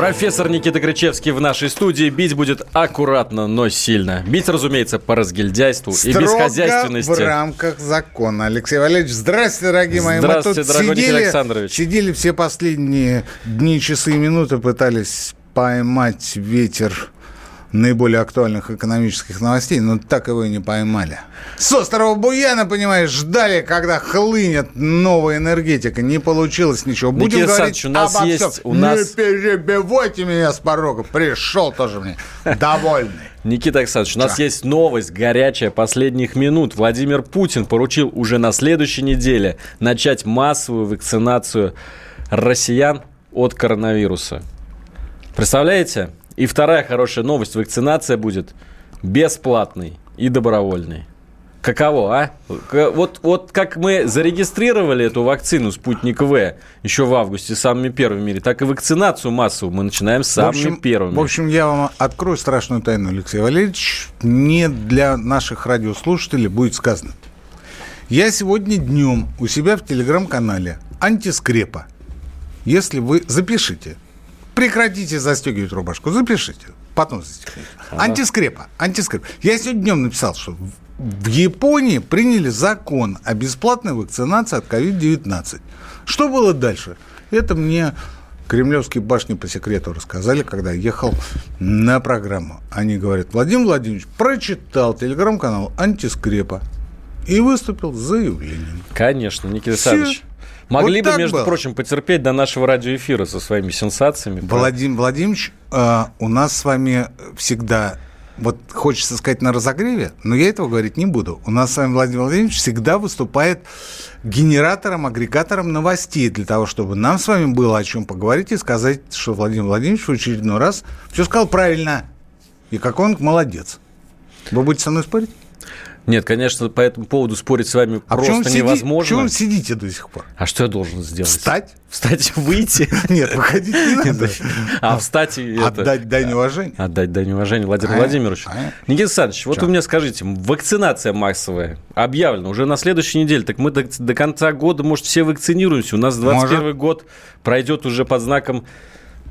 Профессор Никита Кричевский в нашей студии. Бить будет аккуратно, но сильно. Бить, разумеется, по разгильдяйству и без хозяйственности. в рамках закона. Алексей Валерьевич, здравствуйте, дорогие мои. Мы Здравствуйте, тут дорогой Никита сидели, Александрович. сидели все последние дни, часы и минуты, пытались поймать ветер наиболее актуальных экономических новостей, но так его и не поймали. С острова Буяна, понимаешь, ждали, когда хлынет новая энергетика. Не получилось ничего. Будем Никита говорить у нас обо есть- всем. у нас- Не перебивайте меня с порога. Пришел тоже мне довольный. Никита Александрович, у нас Да. есть новость горячая последних минут. Владимир Путин поручил уже на следующей неделе начать массовую вакцинацию россиян от коронавируса. Представляете? И вторая хорошая новость. Вакцинация будет бесплатной и добровольной. Каково, а? Вот, вот как мы зарегистрировали эту вакцину «Спутник В» еще в августе самыми первыми в мире, так и вакцинацию массовую мы начинаем самыми в общем, первыми. В общем, я вам открою страшную тайну, Алексей Валерьевич. Не для наших радиослушателей будет сказано. Я сегодня днем у себя в телеграм-канале «Антискрепа». Если вы запишите, прекратите застегивать рубашку, запишите, потом застегните. Антискрепа, антискрепа. Я сегодня днем написал, что в- Японии приняли закон о бесплатной вакцинации от COVID-19. Что было дальше? Это мне кремлевские башни по секрету рассказали, когда ехал на программу. Они говорят, Владимир Владимирович прочитал телеграм-канал «Антискрепа» и выступил с заявлением. Конечно, Никита. Александрович. Могли Вот бы, между было. прочим, потерпеть до нашего радиоэфира со своими сенсациями. Владимир Владимирович, э, у нас с вами всегда, вот хочется сказать на разогреве, но я этого говорить не буду. У нас с вами Владимир Владимирович всегда выступает генератором, агрегатором новостей для того, чтобы нам с вами было о чем поговорить и сказать, что Владимир Владимирович в очередной раз все сказал правильно. И какой он молодец. Вы будете со мной спорить? Нет, конечно, по этому поводу спорить с вами А почему просто сиди- невозможно. почему вы сидите до сих пор? А что я должен сделать? Встать? Встать выйти? Нет, выходить не надо. А встать и Отдать дань уважения. Отдать дань уважения Владимиру Владимировичу. Никита Александрович, вот вы мне скажите, вакцинация массовая объявлена уже на следующей неделе, так мы до, конца года, может, все вакцинируемся. У нас 21 год пройдет уже под знаком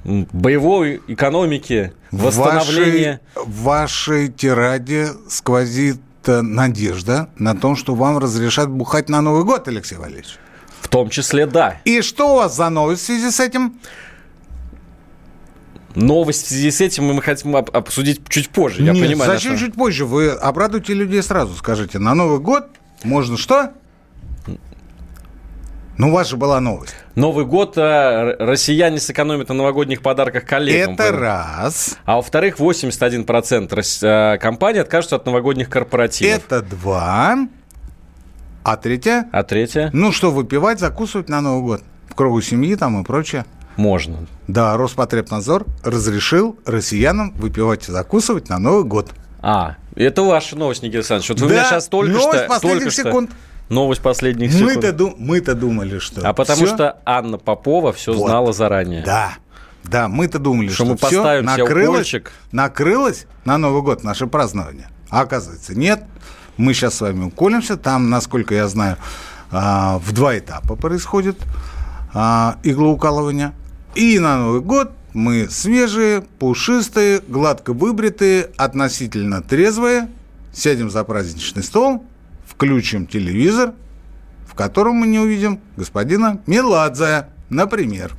боевой экономики, восстановления. В вашей, в вашей тираде сквозит надежда на том, что вам разрешат бухать на Новый год, Алексей Валерьевич. В том числе, да. И что у вас за новость в связи с этим? Новость в связи с этим мы хотим об- обсудить чуть позже. Я Нет, понимаю. зачем наша- чуть позже? Вы обрадуйте людей сразу, скажите. На Новый год можно что? Ну, у вас же была новость. Новый год а, россияне сэкономят на новогодних подарках коллегам. Это раз. А во-вторых, 81% рос- а, компаний откажутся от новогодних корпоративов. Это два. А третье? А третье? Ну что, выпивать, закусывать на Новый год? В кругу семьи там и прочее. Можно. Да, Роспотребнадзор разрешил россиянам выпивать и закусывать на Новый год. А, это ваша новость, Никита Александрович. Вот вы Да, меня сейчас только новость что... последних только что- секунд. Новость последних секунд. Мы-то, ду- мы-то думали, что... А потому всё- что Анна Попова все Вот. знала заранее. Да, да, мы-то думали, Что что, мы поставим себе накрылось, укольчик. накрылось на Новый год наше празднование. А оказывается, нет. Мы сейчас с вами уколемся. Там, насколько я знаю, а, в два этапа происходит а, иглоукалывание. И на Новый год мы свежие, пушистые, гладко выбритые, относительно трезвые, сядем за праздничный стол, включим телевизор, в котором мы не увидим господина Меладзе, например.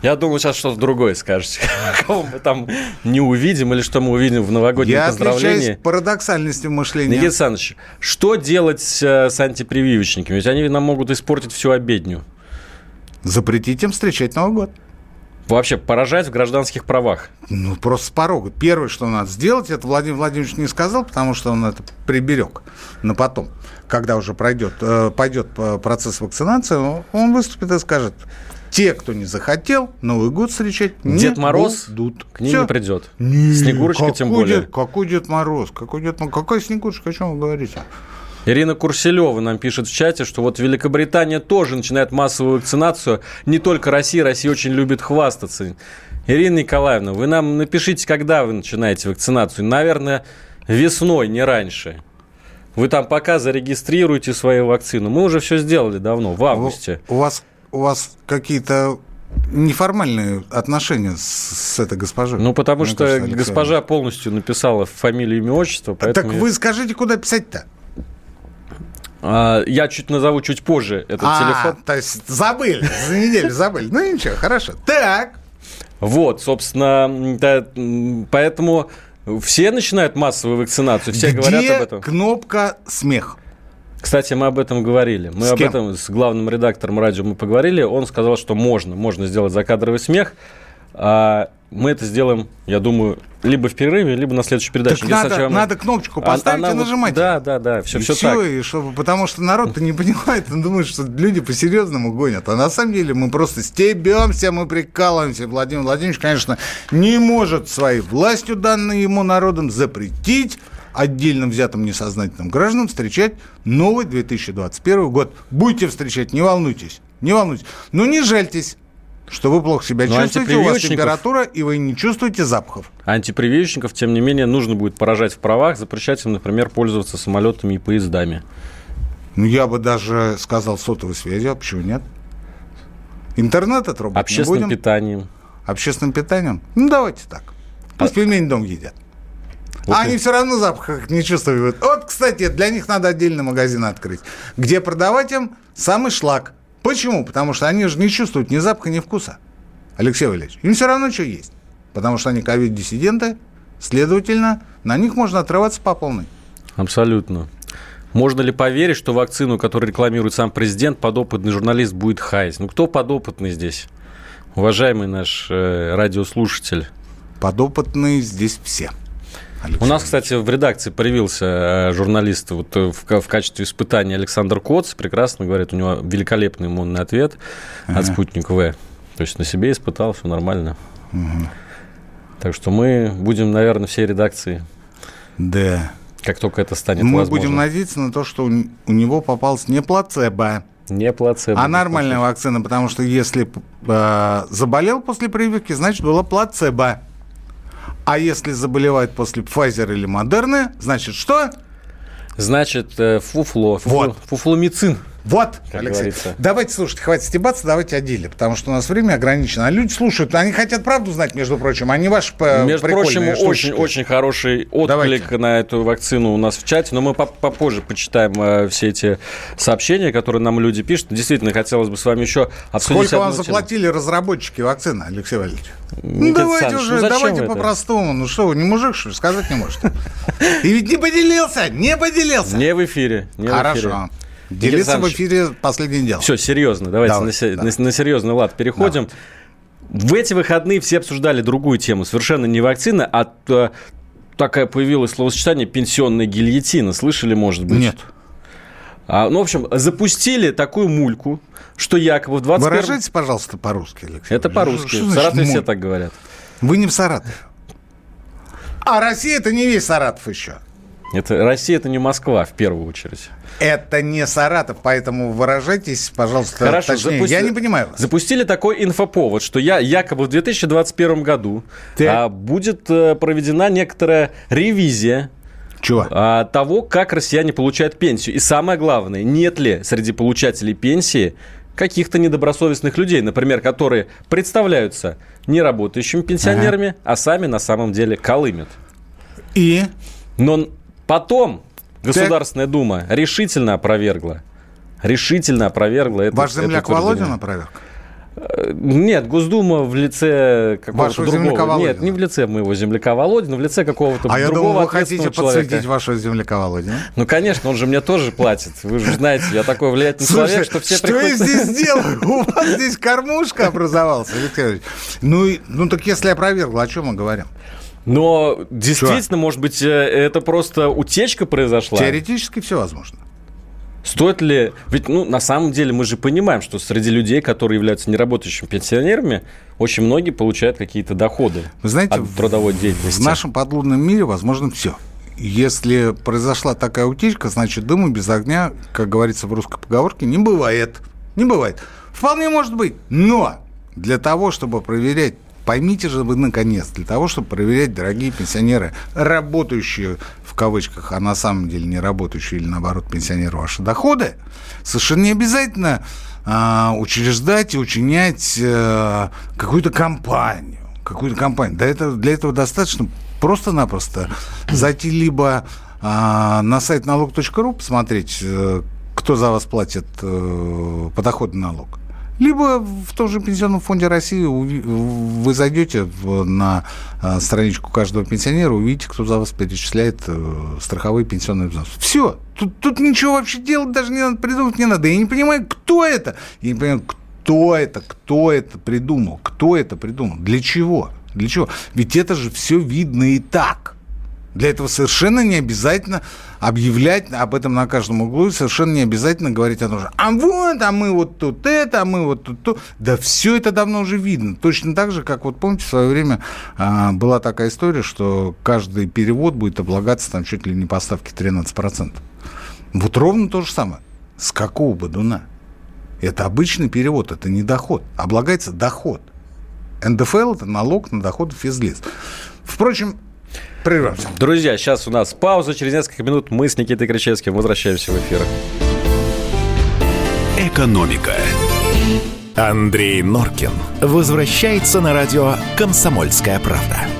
Я думаю, сейчас что-то другое скажете. Кого мы там не увидим или что мы увидим в новогоднем Я поздравлении. отличаюсь парадоксальностью мышления. Никита Александрович, что делать э, с антипрививочниками? Ведь они нам могут испортить всю обедню. Запретить им встречать Новый год. Вообще поражать в гражданских правах. Ну, просто с порога. Первое, что надо сделать, это Владимир Владимирович не сказал, потому что он это приберег на потом. Когда уже пройдет, э, пойдет э, процесс вакцинации, он- выступит и скажет, те, кто не захотел, Новый год встречать не Дед Мороз будут. к ним Всё. не придет. Не, Снегурочка какой тем более. Дед, какой Дед Мороз? Какой Дед Мороз? Какая Снегурочка? О чем вы говорите? Ирина Курселева нам пишет в чате, что вот Великобритания тоже начинает массовую вакцинацию. Не только Россия, Россия очень любит хвастаться. Ирина Николаевна, вы нам напишите, когда вы начинаете вакцинацию. Наверное, весной, не раньше. Вы там пока зарегистрируете свою вакцину. Мы уже все сделали давно, в августе. У, вас, у вас какие-то неформальные отношения с, с этой госпожой. Ну, потому Мне что кажется, госпожа полностью написала фамилию, имя, отчество. Поэтому... Так вы скажите, куда писать-то? А, я чуть назову чуть позже этот а, телефон. То есть забыли, за неделю забыли. Ну ничего, хорошо. Так. Вот, собственно, да, поэтому все начинают массовую вакцинацию, все Где говорят об этом. кнопка смех? Кстати, мы об этом говорили. Мы с об кем? этом с главным редактором радио мы поговорили. Он сказал, что можно, можно сделать закадровый смех. А мы это сделаем, я думаю, либо в перерыве, либо на следующей передаче. Так надо, сначала... надо кнопочку поставить она, и нажимать. Да, да, да, все, и все, все так. И чтобы, потому что народ-то не понимает, он думает, что люди по-серьезному гонят. А на самом деле мы просто стебемся, мы прикалываемся. Владимир Владимирович, конечно, не может своей властью, данной ему народом, запретить отдельно взятым несознательным гражданам встречать новый 2021 год. Будете встречать, не волнуйтесь, не волнуйтесь. Но не жальтесь что вы плохо себя Но чувствуете, у вас температура, и вы не чувствуете запахов. Антипрививочников, тем не менее, нужно будет поражать в правах, запрещать им, например, пользоваться самолетами и поездами. Ну, я бы даже сказал сотовой связи, а почему нет? Интернет отрубать Общественным не будем. питанием. Общественным питанием? Ну, давайте так. Пусть а... пельмени дом едят. Вот а и... они все равно запах не чувствуют. Вот, кстати, для них надо отдельный магазин открыть, где продавать им самый шлак – Почему? Потому что они же не чувствуют ни запаха, ни вкуса. Алексей Валерьевич, им все равно что есть. Потому что они ковид-диссиденты, следовательно, на них можно отрываться по полной. Абсолютно. Можно ли поверить, что вакцину, которую рекламирует сам президент, подопытный журналист будет хаять? Ну, кто подопытный здесь? Уважаемый наш э, радиослушатель. Подопытные здесь все. Александр. У нас, кстати, в редакции появился э, журналист вот э, в, в качестве испытания Александр Коц. Прекрасно говорит, у него великолепный иммунный ответ ага. от «Спутник В». То есть на себе испытал, все нормально. Угу. Так что мы будем, наверное, всей редакции. Да. Как только это станет мы возможно. будем надеяться на то, что у, него попалось не плацебо. Не плацебо. А нормальная вакцина, потому что если э, заболел после прививки, значит, было плацебо. А если заболевает после Pfizer или Модерны, значит что? Значит, э, фуфло. фуфло вот. Фуфломицин. Вот, как Алексей. Говорится. Давайте, слушайте, хватит стебаться, давайте отдельно, потому что у нас время ограничено. А люди слушают, они хотят правду знать, между прочим, они ваши Между прочим, очень-очень хороший отклик давайте. на эту вакцину у нас в чате, но мы попозже почитаем э, все эти сообщения, которые нам люди пишут. Действительно, хотелось бы с вами еще обсудить Сколько вам заплатили тему. разработчики вакцины, Алексей Валерьевич? Ну, давайте Александр, уже, ну, давайте по-простому. Ну что, вы не мужик, что ли, сказать не можете? И ведь не поделился, не поделился. Не в эфире. Хорошо. Делиться в эфире последнее дело. Все, серьезно, давайте Давай, на, да. на, на серьезный лад переходим. Давай. В эти выходные все обсуждали другую тему, совершенно не вакцина, а то, такое появилось словосочетание «пенсионная гильотина». Слышали, может быть? Нет. А, ну, в общем, запустили такую мульку, что якобы в 21... Выражайтесь, пожалуйста, по-русски, Алексей. Это по-русски. В Саратове все так говорят. Вы не в Саратове. А Россия – это не весь Саратов еще. Это, Россия – это не Москва, в первую очередь. Это не Саратов, поэтому выражайтесь, пожалуйста, Хорошо, точнее. Запусти... Я не понимаю вас. Запустили такой инфоповод, что я якобы в 2021 году а, будет а, проведена некоторая ревизия чего? А, того, как россияне получают пенсию. И самое главное, нет ли среди получателей пенсии каких-то недобросовестных людей, например, которые представляются неработающими пенсионерами, ага. а сами на самом деле колымят. И? Но Потом Государственная так. Дума решительно опровергла. Решительно опровергла это. Ваш земляк Володин опроверг? Э, нет, Госдума в лице какого-то другого. Нет, не в лице моего земляка Володина, в лице какого-то а другого я думал, вы хотите человека. подсветить вашего земляка Володина? Ну, конечно, он же мне тоже платит. Вы же знаете, я такой влиятельный Слушай, человек, что все что приходят... я здесь делаю? У вас здесь кормушка образовался, Алексей Ну, ну так если опровергла, о чем мы говорим? Но действительно, Чего? может быть, э, это просто утечка произошла? Теоретически все возможно. Стоит ли... Ведь, ну, на самом деле, мы же понимаем, что среди людей, которые являются неработающими пенсионерами, очень многие получают какие-то доходы Вы знаете, от трудовой деятельности. В нашем подлунном мире возможно все. если произошла такая утечка, значит, дыма без огня, как говорится в русской поговорке, не бывает. Не бывает. Вполне может быть. Но для того, чтобы проверять Поймите же вы, наконец, для того, чтобы проверять, дорогие пенсионеры, работающие в кавычках, а на самом деле не работающие или, наоборот, пенсионеры ваши доходы, совершенно не обязательно э, учреждать и учинять э, какую-то компанию. Какую-то компанию. Для этого, для этого достаточно просто-напросто зайти либо э, на сайт налог.ру, посмотреть, э, кто за вас платит э, подоходный налог, либо в том же Пенсионном фонде России вы зайдете на а, страничку каждого пенсионера, увидите, кто за вас перечисляет э, страховые пенсионные взносы. Все. Тут, тут ничего вообще делать даже не надо, придумать не надо. Я не понимаю, кто это. Я не понимаю, кто это, кто это придумал, кто это придумал, для чего, для чего. Ведь это же все видно и так. Для этого совершенно не обязательно объявлять об этом на каждом углу, совершенно не обязательно говорить о том, что а вот, а мы вот тут это, а мы вот тут то. Да все это давно уже видно. Точно так же, как вот помните, в свое время а, была такая история, что каждый перевод будет облагаться там чуть ли не поставки 13%. Вот ровно то же самое. С какого бодуна? Это обычный перевод, это не доход. Облагается доход. НДФЛ – это налог на доход физлиц. Впрочем, Прервемся. Друзья, сейчас у нас пауза. Через несколько минут мы с Никитой Кричевским возвращаемся в эфир. Экономика. Андрей Норкин возвращается на радио «Комсомольская правда».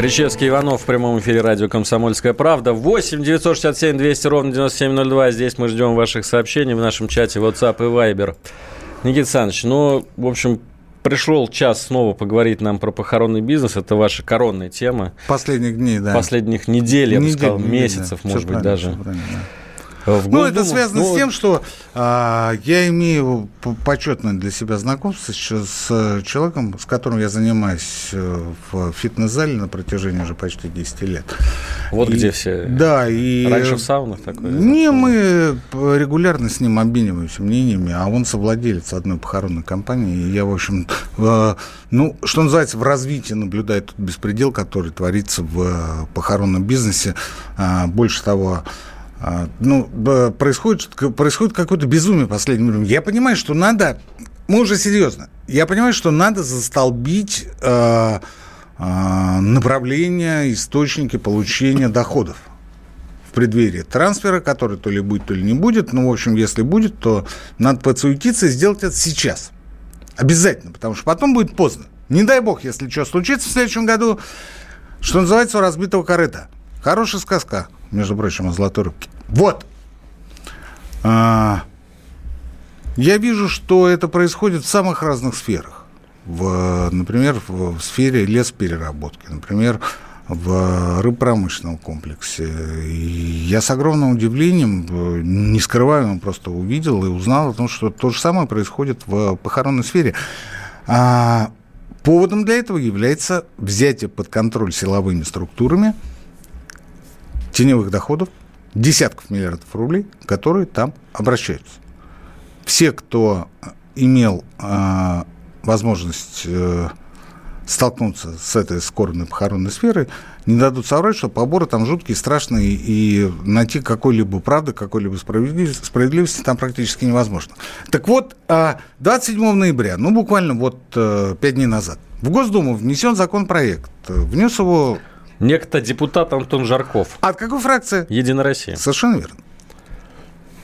Кричевский Иванов в прямом эфире радио «Комсомольская правда». 8 967 200 ровно 9702. Здесь мы ждем ваших сообщений в нашем чате WhatsApp и Viber. Никита Александрович, ну, в общем, пришел час снова поговорить нам про похоронный бизнес. Это ваша коронная тема. Последних дней, да. Последних недель, я бы сказал, месяцев, да. может Все быть, даже. да. В ну, это связано ну, с тем, что а, я имею почетное для себя знакомство с, с человеком, с которым я занимаюсь э, в фитнес-зале на протяжении уже почти 10 лет. Вот и, где все. Да, и... Раньше в саунах такое? Не, мы регулярно с ним обмениваемся мнениями, а он совладелец одной похоронной компании, и я, в общем, э, ну, что называется, в развитии наблюдаю тот беспредел, который творится в э, похоронном бизнесе. А, больше того, ну, происходит, происходит какое-то безумие последним временем. Я понимаю, что надо, мы уже серьезно, я понимаю, что надо застолбить э, э, направления, источники получения доходов в преддверии трансфера, который то ли будет, то ли не будет. Ну, в общем, если будет, то надо подсуетиться и сделать это сейчас. Обязательно, потому что потом будет поздно. Не дай бог, если что случится в следующем году, что называется, у разбитого корыта. Хорошая сказка между прочим, о золотой рыбке. Вот. А, я вижу, что это происходит в самых разных сферах. В, например, в, в сфере леспереработки, например, в рыбпромышленном комплексе. И я с огромным удивлением, не скрываемо, просто увидел и узнал о том, что то же самое происходит в похоронной сфере. А, поводом для этого является взятие под контроль силовыми структурами – теневых доходов, десятков миллиардов рублей, которые там обращаются. Все, кто имел э, возможность э, столкнуться с этой скорбной похоронной сферой, не дадут соврать, что поборы там жуткие, страшные, и найти какой-либо правды, какой-либо справедливости, справедливости там практически невозможно. Так вот, 27 а, ноября, ну, буквально вот 5 э, дней назад, в Госдуму внесен законопроект. Внес его Некто депутат Антон Жарков. От какой фракции? Единая Россия. Совершенно верно.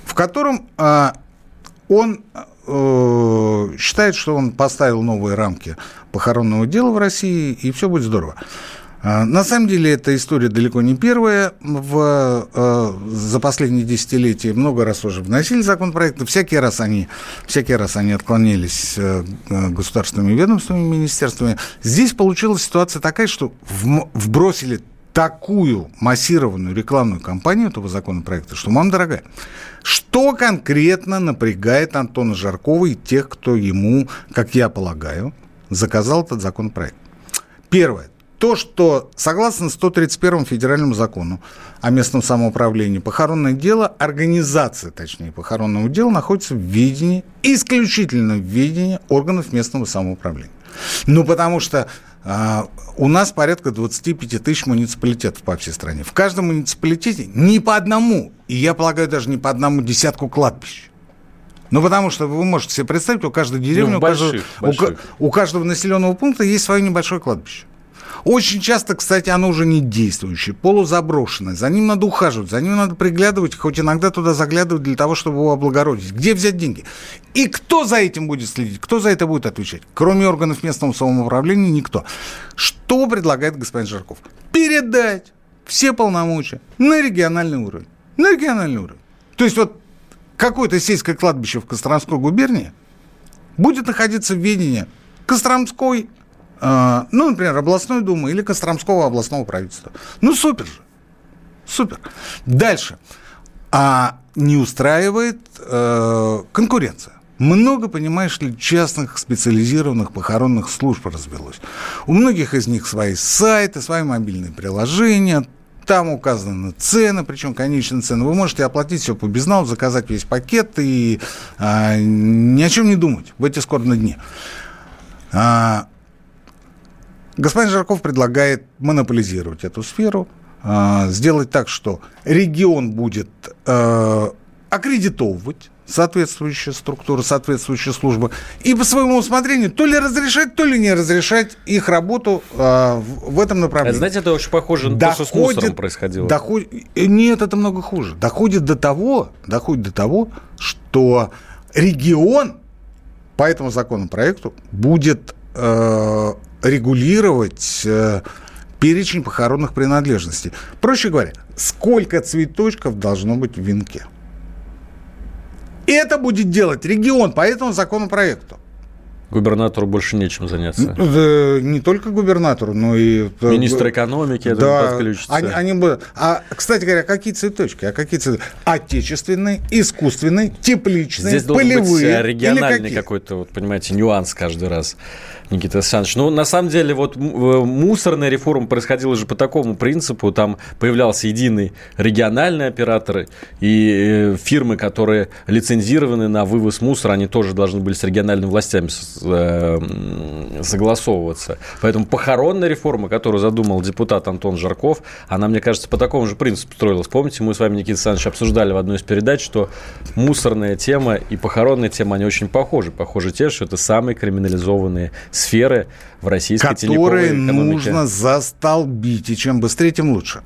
В котором а, он а, считает, что он поставил новые рамки похоронного дела в России, и все будет здорово. А, на самом деле эта история далеко не первая. В, э, за последние десятилетия много раз уже вносили законопроекты. Всякий раз они, всякий раз они отклонились э, государственными ведомствами, министерствами. Здесь получилась ситуация такая, что в, вбросили такую массированную рекламную кампанию этого законопроекта, что, мам дорогая, что конкретно напрягает Антона Жаркова и тех, кто ему, как я полагаю, заказал этот законопроект? Первое то, что согласно 131 федеральному закону о местном самоуправлении, похоронное дело, организация, точнее, похоронного дела находится в видении, исключительно в видении органов местного самоуправления. Ну, потому что э, у нас порядка 25 тысяч муниципалитетов по всей стране. В каждом муниципалитете не по одному, и я полагаю, даже не по одному десятку кладбищ. Ну, потому что вы можете себе представить, у каждой деревни, ну, больших, у, каждого, больших. У, у каждого населенного пункта есть свое небольшое кладбище. Очень часто, кстати, оно уже не действующее, полузаброшенное. За ним надо ухаживать, за ним надо приглядывать, хоть иногда туда заглядывать для того, чтобы его облагородить. Где взять деньги? И кто за этим будет следить? Кто за это будет отвечать? Кроме органов местного самоуправления никто. Что предлагает господин Жарков? Передать все полномочия на региональный уровень. На региональный уровень. То есть вот какое-то сельское кладбище в Костромской губернии будет находиться в ведении Костромской ну, например, областной думы или Костромского областного правительства. Ну, супер же. Супер. Дальше. А не устраивает э, конкуренция. Много, понимаешь ли, частных специализированных похоронных служб развелось. У многих из них свои сайты, свои мобильные приложения, там указаны цены, причем конечные цены. Вы можете оплатить все по безналу, заказать весь пакет и а, ни о чем не думать в эти скорбные дни. А, Господин Жарков предлагает монополизировать эту сферу, а, сделать так, что регион будет э, аккредитовывать соответствующая структура, соответствующая служба, и по своему усмотрению то ли разрешать, то ли не разрешать их работу э, в этом направлении. Это, знаете, это очень похоже на доходит, то, что с мусором происходило. Доходит, нет, это много хуже. Доходит до того, доходит до того, что регион по этому законопроекту будет регулировать э, перечень похоронных принадлежностей. Проще говоря, сколько цветочков должно быть в венке. Это будет делать регион по этому законопроекту. Губернатору больше нечем заняться. Не только губернатору, но и... Э, Министр экономики, да, подключится. Они, они бы... А, кстати говоря, какие цветочки? А какие цветочки? Отечественные, искусственные, тепличные, Здесь полевые. Здесь должен быть региональный какой-то, вот, понимаете, нюанс каждый раз. Никита Александрович. Ну, на самом деле, вот мусорная реформа происходила же по такому принципу. Там появлялся единый региональный оператор, и э, фирмы, которые лицензированы на вывоз мусора, они тоже должны были с региональными властями э, согласовываться. Поэтому похоронная реформа, которую задумал депутат Антон Жарков, она, мне кажется, по такому же принципу строилась. Помните, мы с вами, Никита Александрович, обсуждали в одной из передач, что мусорная тема и похоронная тема, они очень похожи. Похожи те, что это самые криминализованные сферы в российской Которые нужно застолбить, и чем быстрее, тем лучше.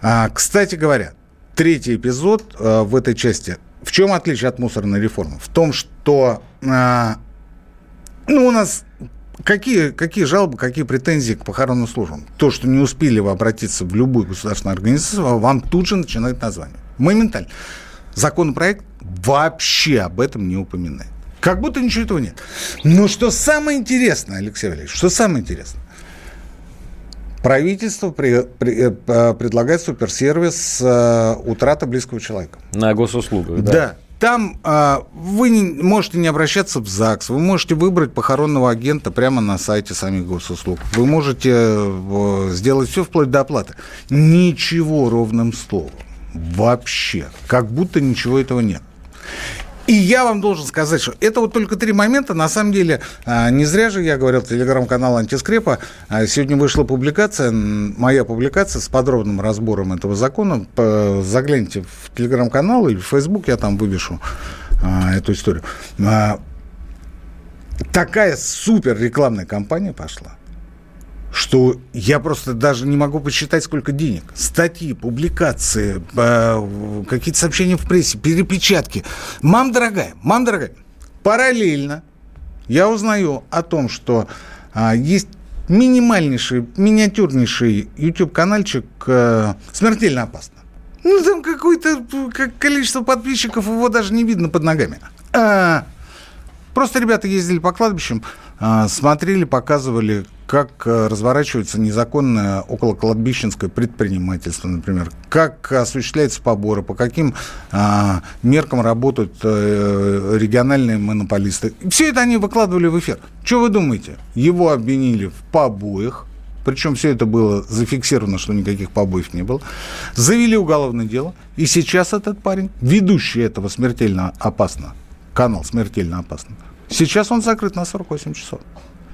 А, кстати говоря, третий эпизод а, в этой части. В чем отличие от мусорной реформы? В том, что а, ну, у нас какие, какие жалобы, какие претензии к похоронным службам? То, что не успели вы обратиться в любую государственную организацию, вам тут же начинает название. Моментально. Законопроект вообще об этом не упоминает. Как будто ничего этого нет. Но что самое интересное, Алексей Валерьевич, что самое интересное? Правительство при, при, э, предлагает суперсервис э, утрата близкого человека. На госуслугах, да? Да. Там э, вы не, можете не обращаться в ЗАГС, вы можете выбрать похоронного агента прямо на сайте самих госуслуг. Вы можете э, сделать все вплоть до оплаты. Ничего ровным словом. Вообще. Как будто ничего этого нет. И я вам должен сказать, что это вот только три момента. На самом деле, а, не зря же я говорил, телеграм-канал «Антискрепа». А, сегодня вышла публикация, моя публикация с подробным разбором этого закона. Загляните в телеграм-канал или в Facebook, я там вывешу а, эту историю. Такая супер рекламная кампания пошла что я просто даже не могу посчитать, сколько денег. Статьи, публикации, э, какие-то сообщения в прессе, перепечатки. Мам дорогая, мам дорогая, параллельно я узнаю о том, что а, есть минимальнейший, миниатюрнейший YouTube-канальчик э, смертельно опасно. Ну, там какое-то как количество подписчиков, его даже не видно под ногами. А, просто ребята ездили по кладбищам, а, смотрели, показывали, как а, разворачивается незаконное околокладбищенское предпринимательство, например, как осуществляются поборы, по каким а, меркам работают а, региональные монополисты. Все это они выкладывали в эфир. Что вы думаете? Его обвинили в побоях, причем все это было зафиксировано, что никаких побоев не было, завели уголовное дело, и сейчас этот парень, ведущий этого смертельно опасно, канал смертельно опасно, сейчас он закрыт на 48 часов.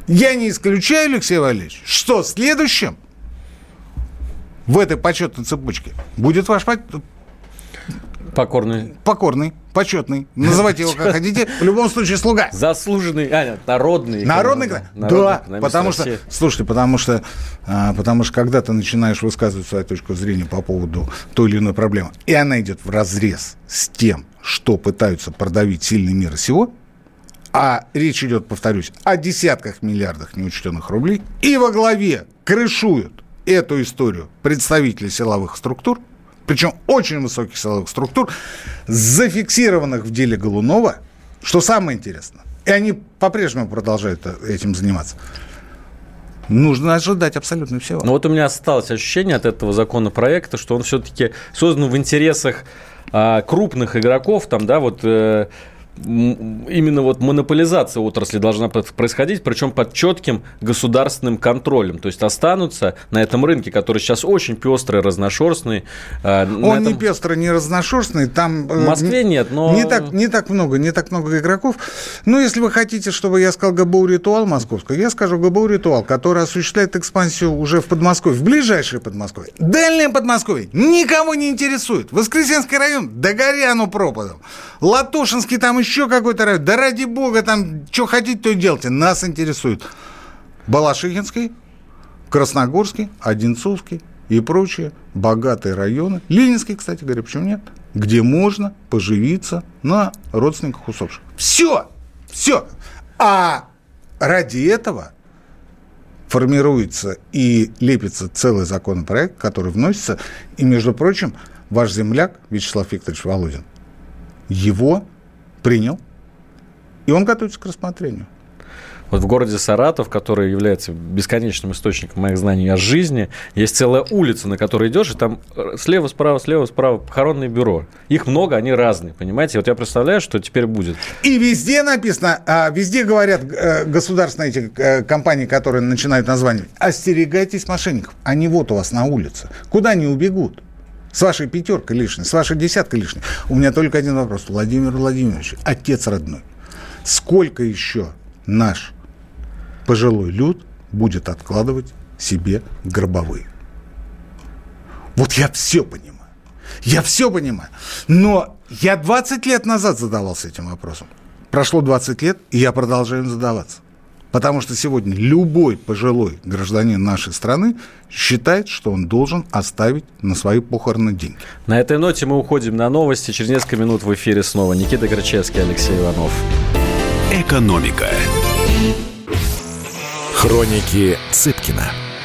Я не исключаю, Алексей Валерьевич, что следующим в этой почетной цепочке будет ваш Покорный. Покорный, почетный. Называйте его как хотите. В любом случае слуга. Заслуженный, а, нет, народный. Народный, да, потому что, слушайте, потому что, а, потому что когда ты начинаешь высказывать свою точку зрения по поводу той или иной проблемы, и она идет в разрез с тем, что пытаются продавить сильный мир сего, а речь идет, повторюсь, о десятках миллиардах неучтенных рублей, и во главе крышуют эту историю представители силовых структур, причем очень высоких силовых структур, зафиксированных в деле Голунова, что самое интересное, и они по-прежнему продолжают этим заниматься, нужно ожидать абсолютно всего. Но вот у меня осталось ощущение от этого законопроекта, что он все-таки создан в интересах а, крупных игроков, там, да, вот э, именно вот монополизация отрасли должна происходить, причем под четким государственным контролем. То есть останутся на этом рынке, который сейчас очень пестрый, разношерстный. А, Он этом... не пестрый, не разношерстный. Там э, в Москве нет, но... Не так, не так много, не так много игроков. Но если вы хотите, чтобы я сказал ГБУ «Ритуал» московский, я скажу ГБУ «Ритуал», который осуществляет экспансию уже в Подмосковье, в ближайшее Подмосковье. Дальнее Подмосковье никого не интересует. Воскресенский район, да горяну пропадом. Латошинский там еще какой-то район. Да ради бога, там что хотите, то и делайте. Нас интересует Балашихинский, Красногорский, Одинцовский и прочие богатые районы. Ленинский, кстати говоря, почему нет? Где можно поживиться на родственниках усопших. Все! Все! А ради этого формируется и лепится целый законопроект, который вносится, и, между прочим, ваш земляк Вячеслав Викторович Володин его принял, и он готовится к рассмотрению. Вот в городе Саратов, который является бесконечным источником моих знаний о жизни, есть целая улица, на которой идешь, и там э, слева, справа, слева, справа похоронное бюро. Их много, они разные, понимаете? Вот я представляю, что теперь будет. И везде написано, а, везде говорят э, государственные эти э, компании, которые начинают названивать, остерегайтесь мошенников. Они вот у вас на улице. Куда они убегут? С вашей пятеркой лишней, с вашей десяткой лишней. У меня только один вопрос. Владимир Владимирович, отец родной, сколько еще наш пожилой люд будет откладывать себе гробовые? Вот я все понимаю. Я все понимаю. Но я 20 лет назад задавался этим вопросом. Прошло 20 лет, и я продолжаю задаваться. Потому что сегодня любой пожилой гражданин нашей страны считает, что он должен оставить на свои похороны деньги. На этой ноте мы уходим на новости. Через несколько минут в эфире снова Никита Крычевский, Алексей Иванов. Экономика. Хроники Цыпкина.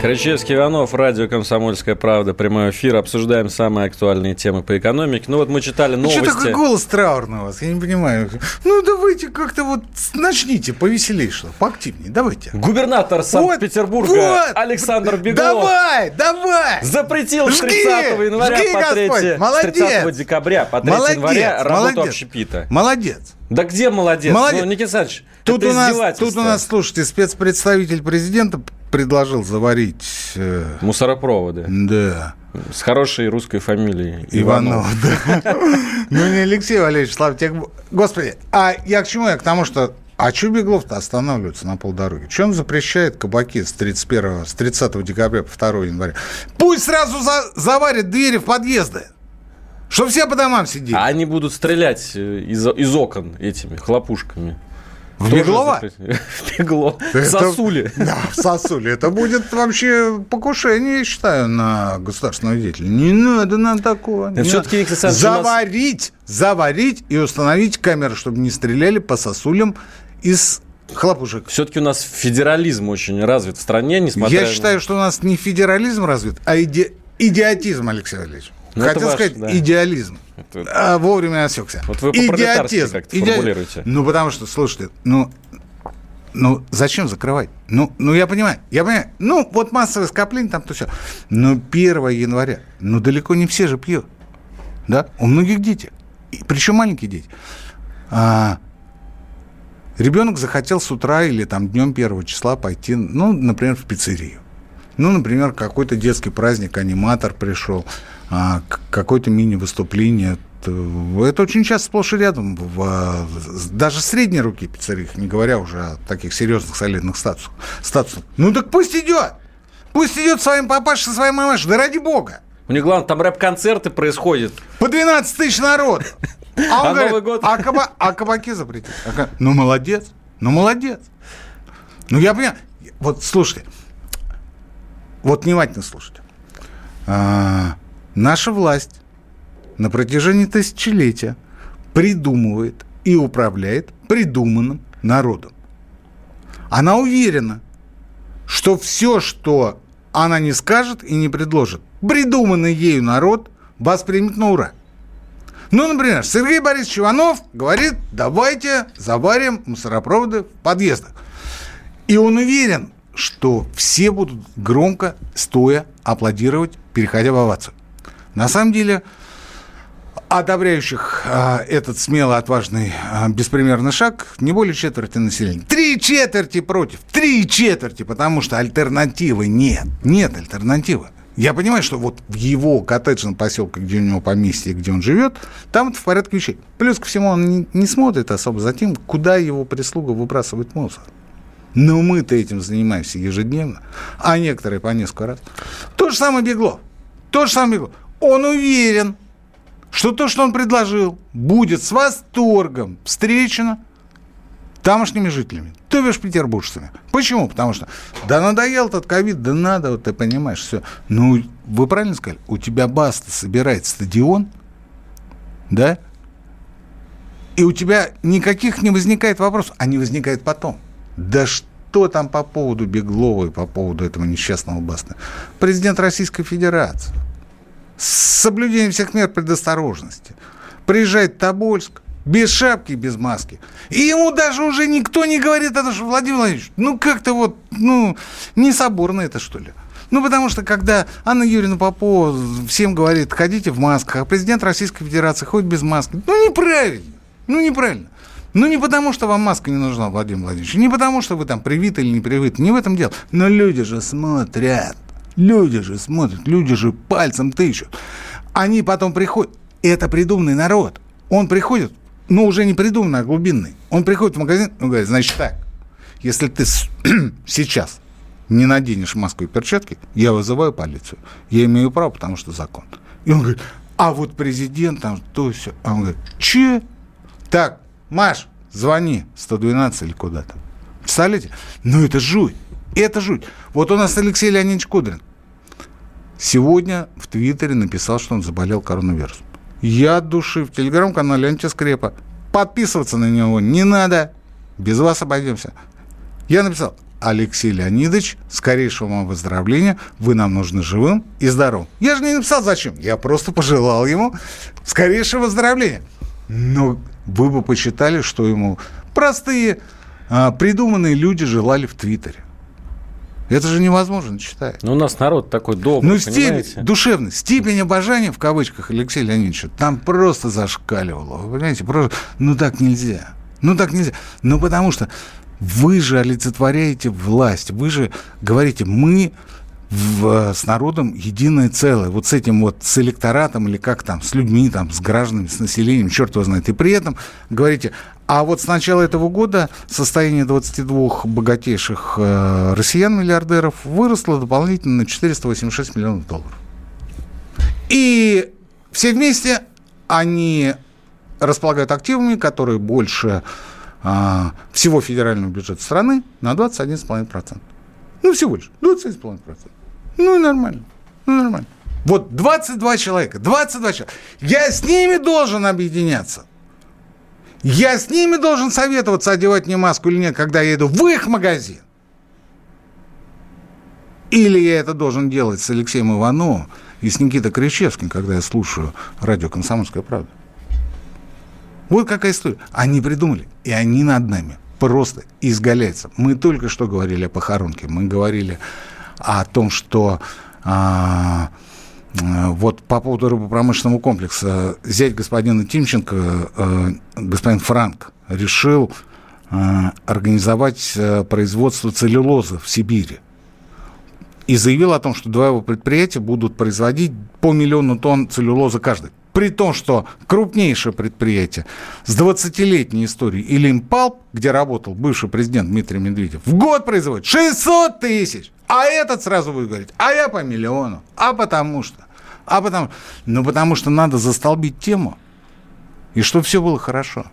Крычевский Иванов, радио «Комсомольская правда», прямой эфир. Обсуждаем самые актуальные темы по экономике. Ну вот мы читали новости. Что такой голос траурный у вас? Я не понимаю. Ну давайте как-то вот начните повеселее, что поактивнее. Давайте. Губернатор Санкт-Петербурга вот, Александр Беглов. Давай, давай. Запретил с 30 января жги, по 3, молодец. с 30 декабря по 3 молодец, января работу молодец. общепита. Молодец. Да где молодец? молодец. Ну, Никита Александрович, тут у нас, Тут у нас, слушайте, спецпредставитель президента предложил заварить... Э... Мусоропроводы. Да. С хорошей русской фамилией. Иванов. Иванов да. Ну, не Алексей Валерьевич, слава тебе. Господи, а я к чему? Я к тому, что А что Беглов-то останавливается на полдороги? Он запрещает кабаки с 31 с 30 декабря по 2 января? Пусть сразу за, заварят двери в подъезды. Чтобы все по домам сидели. А они будут стрелять э, из, из окон этими хлопушками. В Беглова? В Бегло. В Сосуле. Да, в Сосуле. Это будет вообще покушение, я считаю, на государственного деятеля. Не надо нам такого. Все-таки, Заварить, заварить и установить камеры, чтобы не стреляли по сосулям из хлопушек. Все-таки у нас федерализм очень развит в стране, несмотря Я считаю, что у нас не федерализм развит, а иде... идиотизм, Алексей Валерьевич. Ну, Хотел сказать да. идеализм. Это... А вовремя осекся. Вот вы по-пролетарски как-то Иде... формулируете. Ну, потому что, слушайте, ну, ну, зачем закрывать? Ну, ну, я понимаю, я понимаю. Ну, вот массовое скопление там то все. Но 1 января, ну, далеко не все же пьют. Да? У многих дети. И, причем маленькие дети. А, ребенок захотел с утра или там днем первого числа пойти, ну, например, в пиццерию. Ну, например, какой-то детский праздник, аниматор пришел, какое-то мини-выступление. Это очень часто сплошь и рядом. В, даже средней руки пиццерих, не говоря уже о таких серьезных солидных статусах. статусах. Ну так пусть идет! Пусть идет своим папашей со своей мамашей, да ради бога! У них, главное, там рэп-концерты происходят. По 12 тысяч народ. А он а говорит, год... а, каба, а кабаки запретить. А, ну, молодец. Ну, молодец. Ну, я понимаю. Вот, слушайте. Вот внимательно слушайте. А, наша власть на протяжении тысячелетия придумывает и управляет придуманным народом. Она уверена, что все, что она не скажет и не предложит, придуманный ею народ воспримет на ура. Ну, например, Сергей Борисович Иванов говорит, давайте заварим мусоропроводы в подъездах. И он уверен, что все будут громко, стоя, аплодировать, переходя в овацию. На самом деле, одобряющих а, этот смело отважный а, беспримерный шаг не более четверти населения. Три четверти против. Три четверти, потому что альтернативы нет. Нет альтернативы. Я понимаю, что вот в его коттеджном поселке, где у него поместье, где он живет, там это в порядке вещей. Плюс ко всему он не, не смотрит особо за тем, куда его прислуга выбрасывает мусор. Но мы-то этим занимаемся ежедневно, а некоторые по несколько раз. То же самое Беглов. То же самое Беглов. Он уверен, что то, что он предложил, будет с восторгом встречено тамошними жителями, то бишь петербуржцами. Почему? Потому что, да надоел этот ковид, да надо, вот ты понимаешь, все. Ну, вы правильно сказали, у тебя Баста собирает стадион, да, и у тебя никаких не возникает вопросов, они возникают потом. Да что там по поводу Беглова и по поводу этого несчастного Баста? Президент Российской Федерации с соблюдением всех мер предосторожности приезжает в Тобольск, без шапки, без маски. И ему даже уже никто не говорит, это что, Владимир Владимирович, ну как-то вот, ну, не соборно это, что ли? Ну, потому что, когда Анна Юрьевна Попова всем говорит, ходите в масках, а президент Российской Федерации ходит без маски, ну, неправильно, ну, неправильно. Ну, не потому, что вам маска не нужна, Владимир Владимирович, не потому, что вы там привиты или не привиты, не в этом дело. Но люди же смотрят, люди же смотрят, люди же пальцем тычут. Они потом приходят, это придуманный народ, он приходит, но уже не придуманный, а глубинный. Он приходит в магазин и говорит, значит так, если ты сейчас не наденешь маску и перчатки, я вызываю полицию. Я имею право, потому что закон. И он говорит, а вот президент там то все. А он говорит, че? Так, Маш, звони 112 или куда-то. Представляете? Ну, это жуть. Это жуть. Вот у нас Алексей Леонидович Кудрин сегодня в Твиттере написал, что он заболел коронавирусом. Я от души в телеграм-канале Антискрепа. Подписываться на него не надо. Без вас обойдемся. Я написал, Алексей Леонидович, скорейшего вам выздоровления. Вы нам нужны живым и здоровым. Я же не написал зачем. Я просто пожелал ему скорейшего выздоровления. Но вы бы почитали, что ему простые, а, придуманные люди желали в Твиттере. Это же невозможно читать. Ну, у нас народ такой добрый, Ну, степень, душевный, степень обожания, в кавычках, Алексея Леонидовича, там просто зашкаливало. Вы понимаете, просто, ну, так нельзя. Ну, так нельзя. Ну, потому что вы же олицетворяете власть. Вы же говорите, мы в, с народом единое целое. Вот с этим вот, с электоратом или как там, с людьми, там, с гражданами, с населением, черт его знает. И при этом говорите, а вот с начала этого года состояние 22 богатейших э, россиян-миллиардеров выросло дополнительно на 486 миллионов долларов. И все вместе они располагают активами, которые больше а, всего федерального бюджета страны на 21,5%. Ну, всего лишь 21,5%. Ну, и нормально. Ну, нормально. Вот 22 человека, 22 человека. Я с ними должен объединяться. Я с ними должен советоваться, одевать мне маску или нет, когда я иду в их магазин. Или я это должен делать с Алексеем Ивановым и с Никитой Кричевским, когда я слушаю радио «Комсомольская правда». Вот какая история. Они придумали, и они над нами просто изгаляются. Мы только что говорили о похоронке, мы говорили о том, что а, вот по поводу рыбопромышленного комплекса зять господина Тимченко, а, господин Франк, решил а, организовать производство целлюлозы в Сибири. И заявил о том, что два его предприятия будут производить по миллиону тонн целлюлозы каждый при том, что крупнейшее предприятие с 20-летней историей Илимпалп, где работал бывший президент Дмитрий Медведев, в год производит 600 тысяч. А этот сразу будет говорить, а я по миллиону. А потому что? А потому, ну, потому что надо застолбить тему, и чтобы все было хорошо.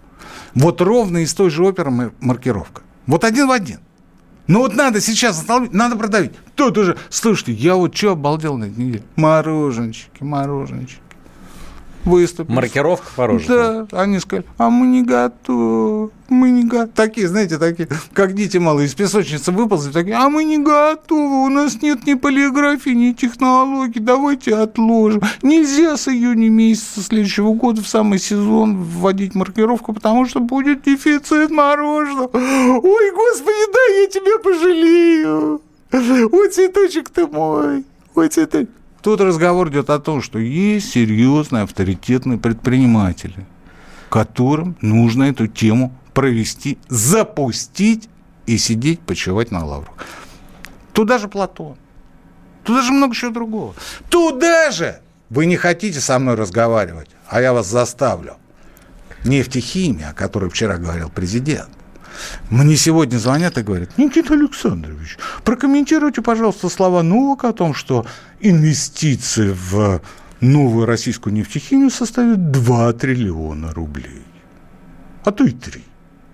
Вот ровно из той же оперы маркировка. Вот один в один. Ну вот надо сейчас застолбить, надо продавить. Тут уже, слушайте, я вот что обалдел на этой неделе? Мороженчики, мороженчики выступили. Маркировка мороженого? Да, они сказали, а мы не готовы, мы не готовы. Такие, знаете, такие, как дети малые, из песочницы выползли, такие, а мы не готовы, у нас нет ни полиграфии, ни технологий, давайте отложим. Нельзя с июня месяца следующего года в самый сезон вводить маркировку, потому что будет дефицит мороженого. Ой, господи, да, я тебя пожалею. Ой, цветочек ты мой, ой, цветочек. Тут разговор идет о том, что есть серьезные авторитетные предприниматели, которым нужно эту тему провести, запустить и сидеть, почивать на лаврах. Туда же Платон. Туда же много чего другого. Туда же вы не хотите со мной разговаривать, а я вас заставлю. Нефтехимия, о которой вчера говорил президент. Мне сегодня звонят и говорят, Никита Александрович, прокомментируйте, пожалуйста, слова Новака о том, что инвестиции в новую российскую нефтехимию составят 2 триллиона рублей. А то и 3.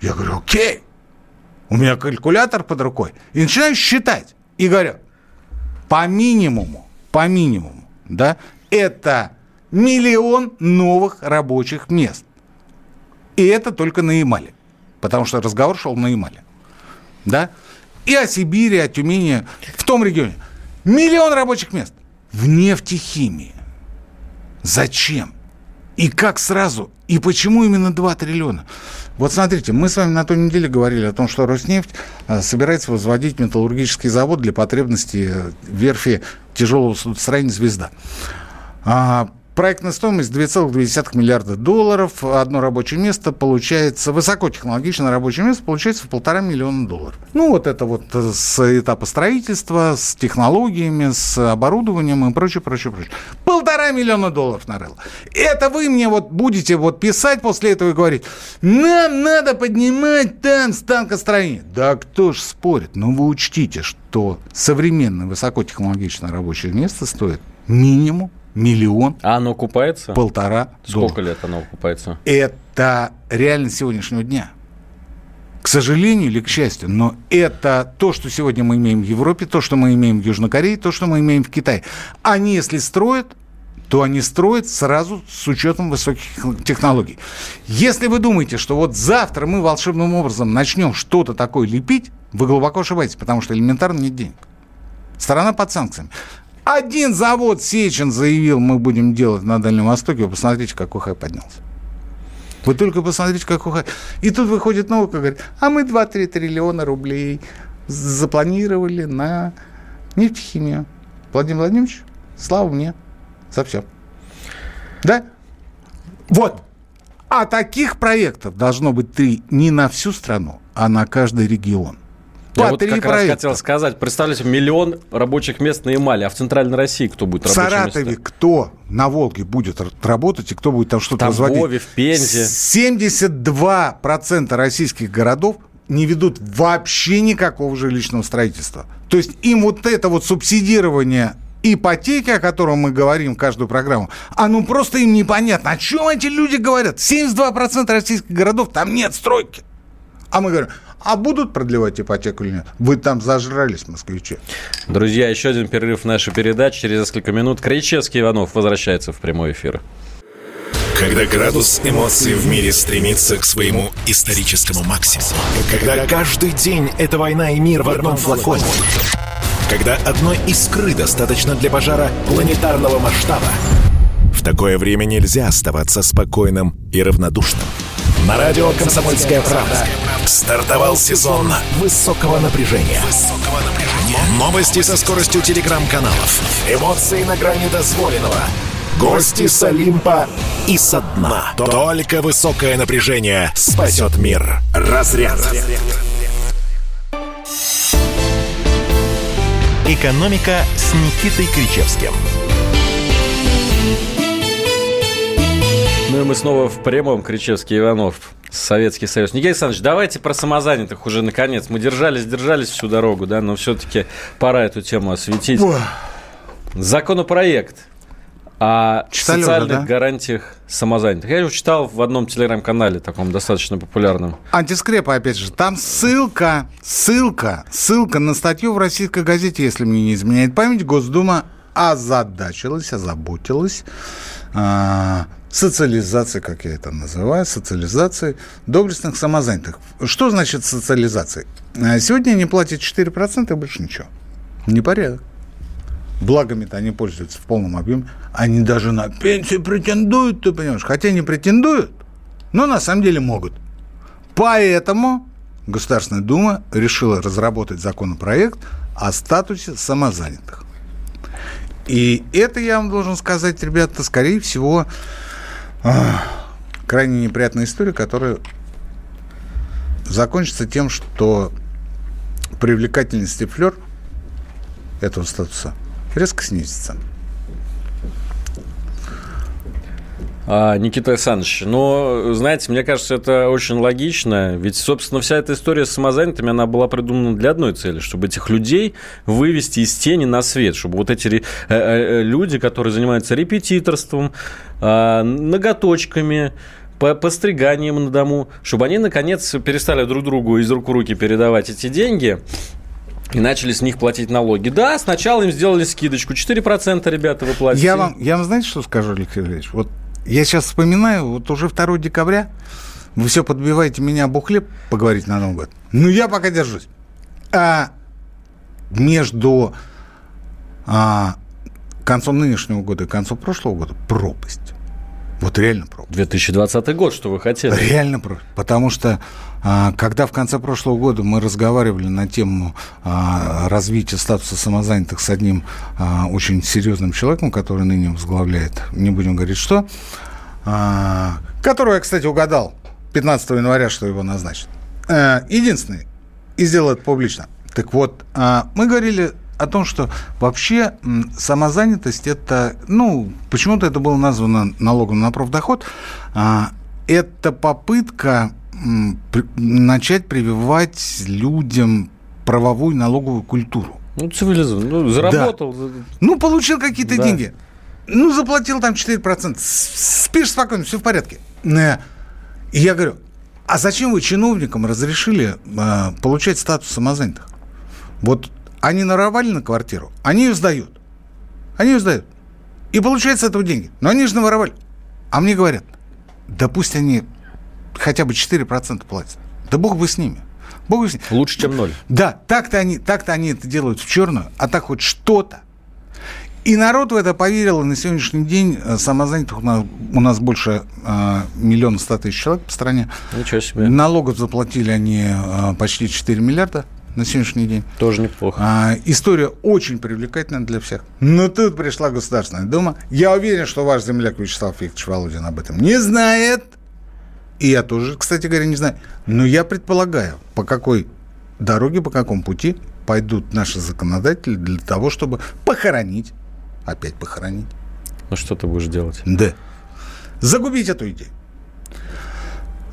Я говорю, окей. У меня калькулятор под рукой. И начинаю считать. И говорю, по минимуму, по минимуму, да, это миллион новых рабочих мест. И это только на Ямале потому что разговор шел на Ямале. Да? И о Сибири, о Тюмени, в том регионе. Миллион рабочих мест в нефтехимии. Зачем? И как сразу? И почему именно 2 триллиона? Вот смотрите, мы с вами на той неделе говорили о том, что Роснефть э, собирается возводить металлургический завод для потребностей верфи тяжелого судостроения «Звезда». Проектная стоимость 2,2 миллиарда долларов. Одно рабочее место получается, высокотехнологичное рабочее место получается в полтора миллиона долларов. Ну, вот это вот с этапа строительства, с технологиями, с оборудованием и прочее, прочее, прочее. Полтора миллиона долларов нарыло. Это вы мне вот будете вот писать после этого и говорить, нам надо поднимать там станкостроение. Да кто ж спорит? Ну, вы учтите, что современное высокотехнологичное рабочее место стоит минимум миллион. А оно окупается? Полтора Сколько доллара. лет оно окупается? Это реальность сегодняшнего дня. К сожалению или к счастью, но это то, что сегодня мы имеем в Европе, то, что мы имеем в Южной Корее, то, что мы имеем в Китае. Они, если строят, то они строят сразу с учетом высоких технологий. Если вы думаете, что вот завтра мы волшебным образом начнем что-то такое лепить, вы глубоко ошибаетесь, потому что элементарно нет денег. Страна под санкциями. Один завод Сечин заявил, мы будем делать на Дальнем Востоке. Вы посмотрите, какой хай поднялся. Вы только посмотрите, какой хай. И тут выходит и говорит, а мы 2-3 триллиона рублей запланировали на нефтехимию. Владимир Владимирович, слава мне за все. Да? Вот. А таких проектов должно быть три не на всю страну, а на каждый регион. Я вот как раз проекта. хотел сказать, представляете, миллион рабочих мест на Эмали, а в Центральной России кто будет В рабочие Саратове места? кто на Волге будет работать и кто будет там что-то В разводить? Тамбове, в Пензе. 72% российских городов не ведут вообще никакого жилищного строительства. То есть им вот это вот субсидирование ипотеки, о котором мы говорим каждую программу, оно просто им непонятно. О чем эти люди говорят? 72% российских городов, там нет стройки. А мы говорим, а будут продлевать ипотеку или нет? Вы там зажрались, москвичи. Друзья, еще один перерыв в нашей передаче. Через несколько минут Кричевский Иванов возвращается в прямой эфир. Когда градус эмоций в мире стремится к своему историческому максимуму. Когда каждый день это война и мир в одном флаконе. Когда одной искры достаточно для пожара планетарного масштаба. В такое время нельзя оставаться спокойным и равнодушным. На радио «Комсомольская правда» стартовал сезон высокого напряжения. Новости со скоростью телеграм-каналов. Эмоции на грани дозволенного. Гости с Олимпа и со дна. Только высокое напряжение спасет мир. Разряд. Экономика с Никитой Кричевским. Ну и мы снова в прямом Кричевский Иванов. Советский Союз. Никита Александрович, давайте про самозанятых уже наконец. Мы держались, держались всю дорогу, да, но все-таки пора эту тему осветить. Законопроект о Читали уже, социальных да? гарантиях самозанятых. Я его читал в одном телеграм-канале, таком достаточно популярном. Антискрепа, опять же, там ссылка, ссылка, ссылка на статью в российской газете, если мне не изменяет память, Госдума озадачилась, озаботилась а, социализацией, как я это называю, социализацией доблестных самозанятых. Что значит социализация? А, Сегодня они платят 4% и больше ничего. Непорядок. Благами-то они пользуются в полном объеме. Они даже на пенсию претендуют, ты понимаешь. Хотя не претендуют, но на самом деле могут. Поэтому Государственная Дума решила разработать законопроект о статусе самозанятых. И это, я вам должен сказать, ребята, скорее всего, крайне неприятная история, которая закончится тем, что привлекательность и флер этого статуса резко снизится. Никита Александрович, ну, знаете, мне кажется, это очень логично, ведь, собственно, вся эта история с самозанятыми, она была придумана для одной цели, чтобы этих людей вывести из тени на свет, чтобы вот эти ре- э, э, люди, которые занимаются репетиторством, а, ноготочками, по постриганием на дому, чтобы они, наконец, перестали друг другу из рук в руки передавать эти деньги, и начали с них платить налоги. Да, сначала им сделали скидочку. 4% ребята вы платите. Я вам, я вам знаете, что скажу, Алексей Валерьевич? Вот я сейчас вспоминаю, вот уже 2 декабря вы все подбиваете меня об хлеб поговорить на Новый год. Ну, я пока держусь. А между а, концом нынешнего года и концом прошлого года пропасть. Вот реально пропасть. 2020 год, что вы хотели? Реально пропасть. Потому что а, когда в конце прошлого года мы разговаривали на тему а, развития статуса самозанятых с одним а, очень серьезным человеком, который ныне возглавляет, не будем говорить что, которого я, кстати, угадал 15 января, что его назначат. Э, Единственный, и сделал это публично. Так вот, мы говорили о том, что вообще самозанятость это, ну, почему-то это было названо налогом на профдоход, а, это попытка начать прививать людям правовую налоговую культуру. Ну, цивилизованно. Ну, заработал. Ну, получил какие-то Да. деньги. Ну, заплатил там 4%. С- Спишь спокойно, все в порядке. Э, И я говорю, а зачем вы чиновникам разрешили э, получать статус самозанятых? Вот они наровали на квартиру, они ее сдают. Они ее сдают. И получают с этого деньги. Но они же наворовали. А мне говорят, да пусть они хотя бы 4% платят. Да бог бы с ними. Бог бы с ними. Лучше, чем ноль. Да, так-то они, так-то они это делают в черную, а так хоть что-то. И народ в это поверил, и на сегодняшний день э, самозанятых у нас, у нас больше э, миллиона ста тысяч человек по стране. Ничего себе. Налогов заплатили они э, почти 4 миллиарда на сегодняшний день. Тоже неплохо. А, история очень привлекательна для всех. Но тут пришла Государственная Дума. Я уверен, что ваш земляк Вячеслав Викторович Володин об этом не знает. И я тоже, кстати говоря, не знаю. Но я предполагаю, по какой дороги по какому пути пойдут наши законодатели для того, чтобы похоронить, опять похоронить. Ну что ты будешь делать? Да. Загубить эту идею.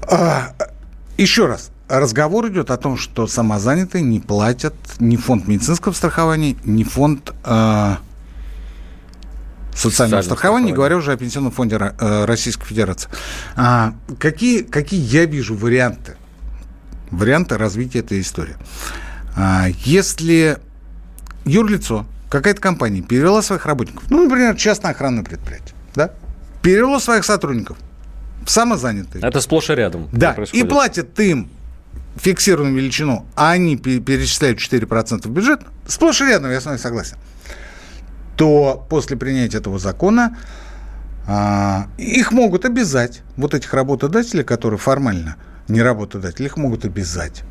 А, еще раз. Разговор идет о том, что самозанятые не платят ни фонд медицинского страхования, ни фонд э, социального страхования, не говоря уже о Пенсионном фонде э, Российской Федерации. А, какие, какие я вижу варианты? Варианты развития этой истории. А, если юрлицо, какая-то компания перевела своих работников, ну, например, частное охранное предприятие, да, перевело своих сотрудников в самозанятые. Это сплошь и рядом. Да, и платят им фиксированную величину, а они перечисляют 4% в бюджет, сплошь и рядом, я с вами согласен то после принятия этого закона а, их могут обязать, вот этих работодателей, которые формально не работодатели, их могут обязать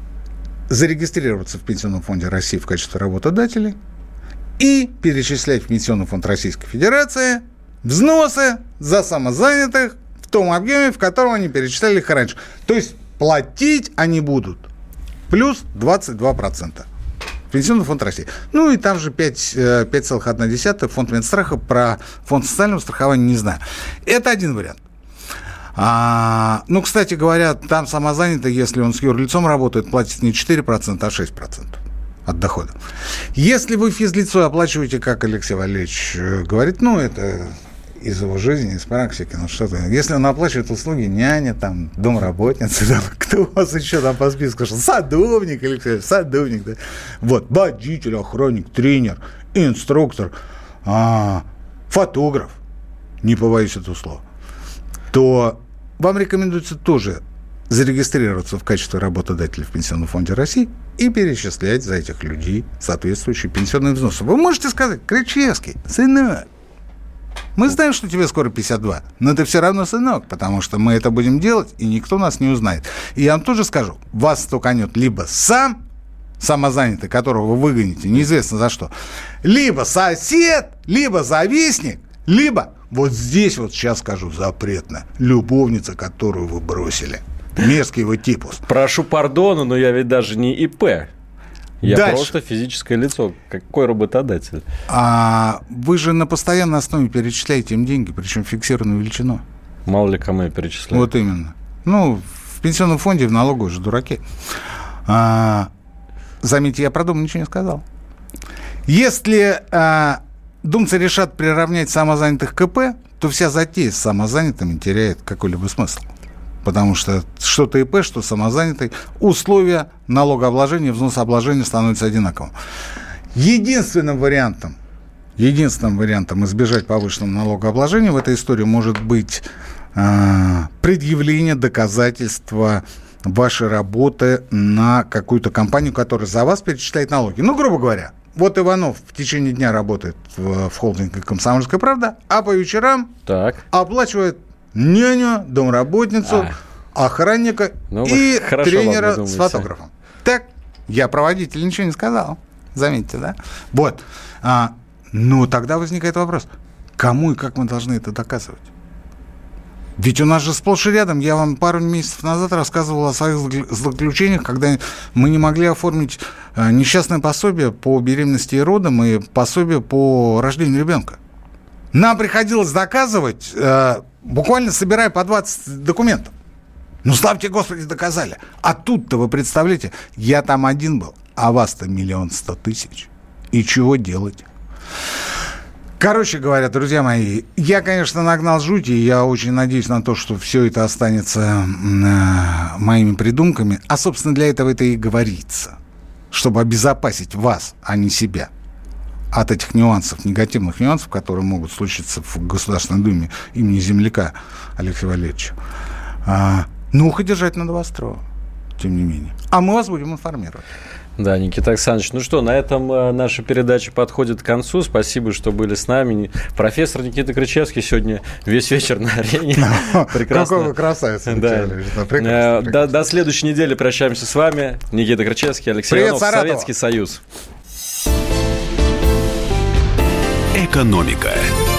зарегистрироваться в Пенсионном фонде России в качестве работодателей и перечислять в Пенсионный фонд Российской Федерации взносы за самозанятых в том объеме, в котором они перечисляли их раньше. То есть платить они будут плюс 22%. Пенсионный фонд России. Ну и там же 5,1 э, фонд Минстраха. Про фонд социального страхования не знаю. Это один вариант. А, ну, кстати говоря, там самозанятый, если он с юрлицом работает, платит не 4%, а 6% от дохода. Если вы физлицо оплачиваете, как Алексей Валерьевич э, говорит, ну, это из его жизни, из практики, ну что-то. Если он оплачивает услуги няня, там, домработница, там, кто у вас еще там по списку шел? Садовник, Алексей, садовник, да. Вот, водитель, охранник, тренер, инструктор, а, фотограф, не побоюсь этого слова, то вам рекомендуется тоже зарегистрироваться в качестве работодателя в Пенсионном фонде России и перечислять за этих людей соответствующие пенсионные взносы. Вы можете сказать, Кричевский, сынок, мы знаем, что тебе скоро 52, но ты все равно сынок, потому что мы это будем делать, и никто нас не узнает. И я вам тоже скажу, вас стуканет либо сам самозанятый, которого вы выгоните, неизвестно за что, либо сосед, либо завистник, либо вот здесь вот сейчас скажу запретно, любовница, которую вы бросили. Мерзкий его типус. Прошу пардона, но я ведь даже не ИП. Я Дальше. просто физическое лицо. Какой работодатель? А вы же на постоянной основе перечисляете им деньги, причем фиксированную величину. Мало ли кому я перечисляю. Вот именно. Ну, в пенсионном фонде, в налогу уже дураки. А, заметьте, я про дом ничего не сказал. Если а, думцы решат приравнять самозанятых к КП, то вся затея с самозанятыми теряет какой-либо смысл потому что что ТИП, что самозанятый, условия налогообложения, взносообложения становятся одинаковым. Единственным вариантом, единственным вариантом избежать повышенного налогообложения в этой истории может быть э, предъявление доказательства вашей работы на какую-то компанию, которая за вас перечисляет налоги. Ну, грубо говоря, вот Иванов в течение дня работает в, в холдинге «Комсомольская правда», а по вечерам так. оплачивает няню, домработницу, а. охранника ну, и тренера с фотографом. Так, я про водителя ничего не сказал. Заметьте, да? Вот. А, ну, тогда возникает вопрос, кому и как мы должны это доказывать? Ведь у нас же сплошь и рядом, я вам пару месяцев назад рассказывал о своих заключениях, когда мы не могли оформить э, несчастное пособие по беременности и родам и пособие по рождению ребенка. Нам приходилось доказывать э, буквально собирая по 20 документов. Ну, славьте Господи, доказали. А тут-то, вы представляете, я там один был, а вас-то миллион сто тысяч. И чего делать? Короче говоря, друзья мои, я, конечно, нагнал жути, и я очень надеюсь на то, что все это останется э, моими придумками. А, собственно, для этого это и говорится, чтобы обезопасить вас, а не себя от этих нюансов, негативных нюансов, которые могут случиться в Государственной Думе имени земляка Алексея Валерьевича. А, ну, ухо держать надо востро, тем не менее. А мы вас будем информировать. Да, Никита Александрович. Ну что, на этом э, наша передача подходит к концу. Спасибо, что были с нами. Профессор Никита Крычевский сегодня весь вечер на арене. Прекрасно. Какой вы красавец, э, До следующей недели прощаемся с вами. Никита Крычевский, Алексей Иванов, Советский Союз. Экономика.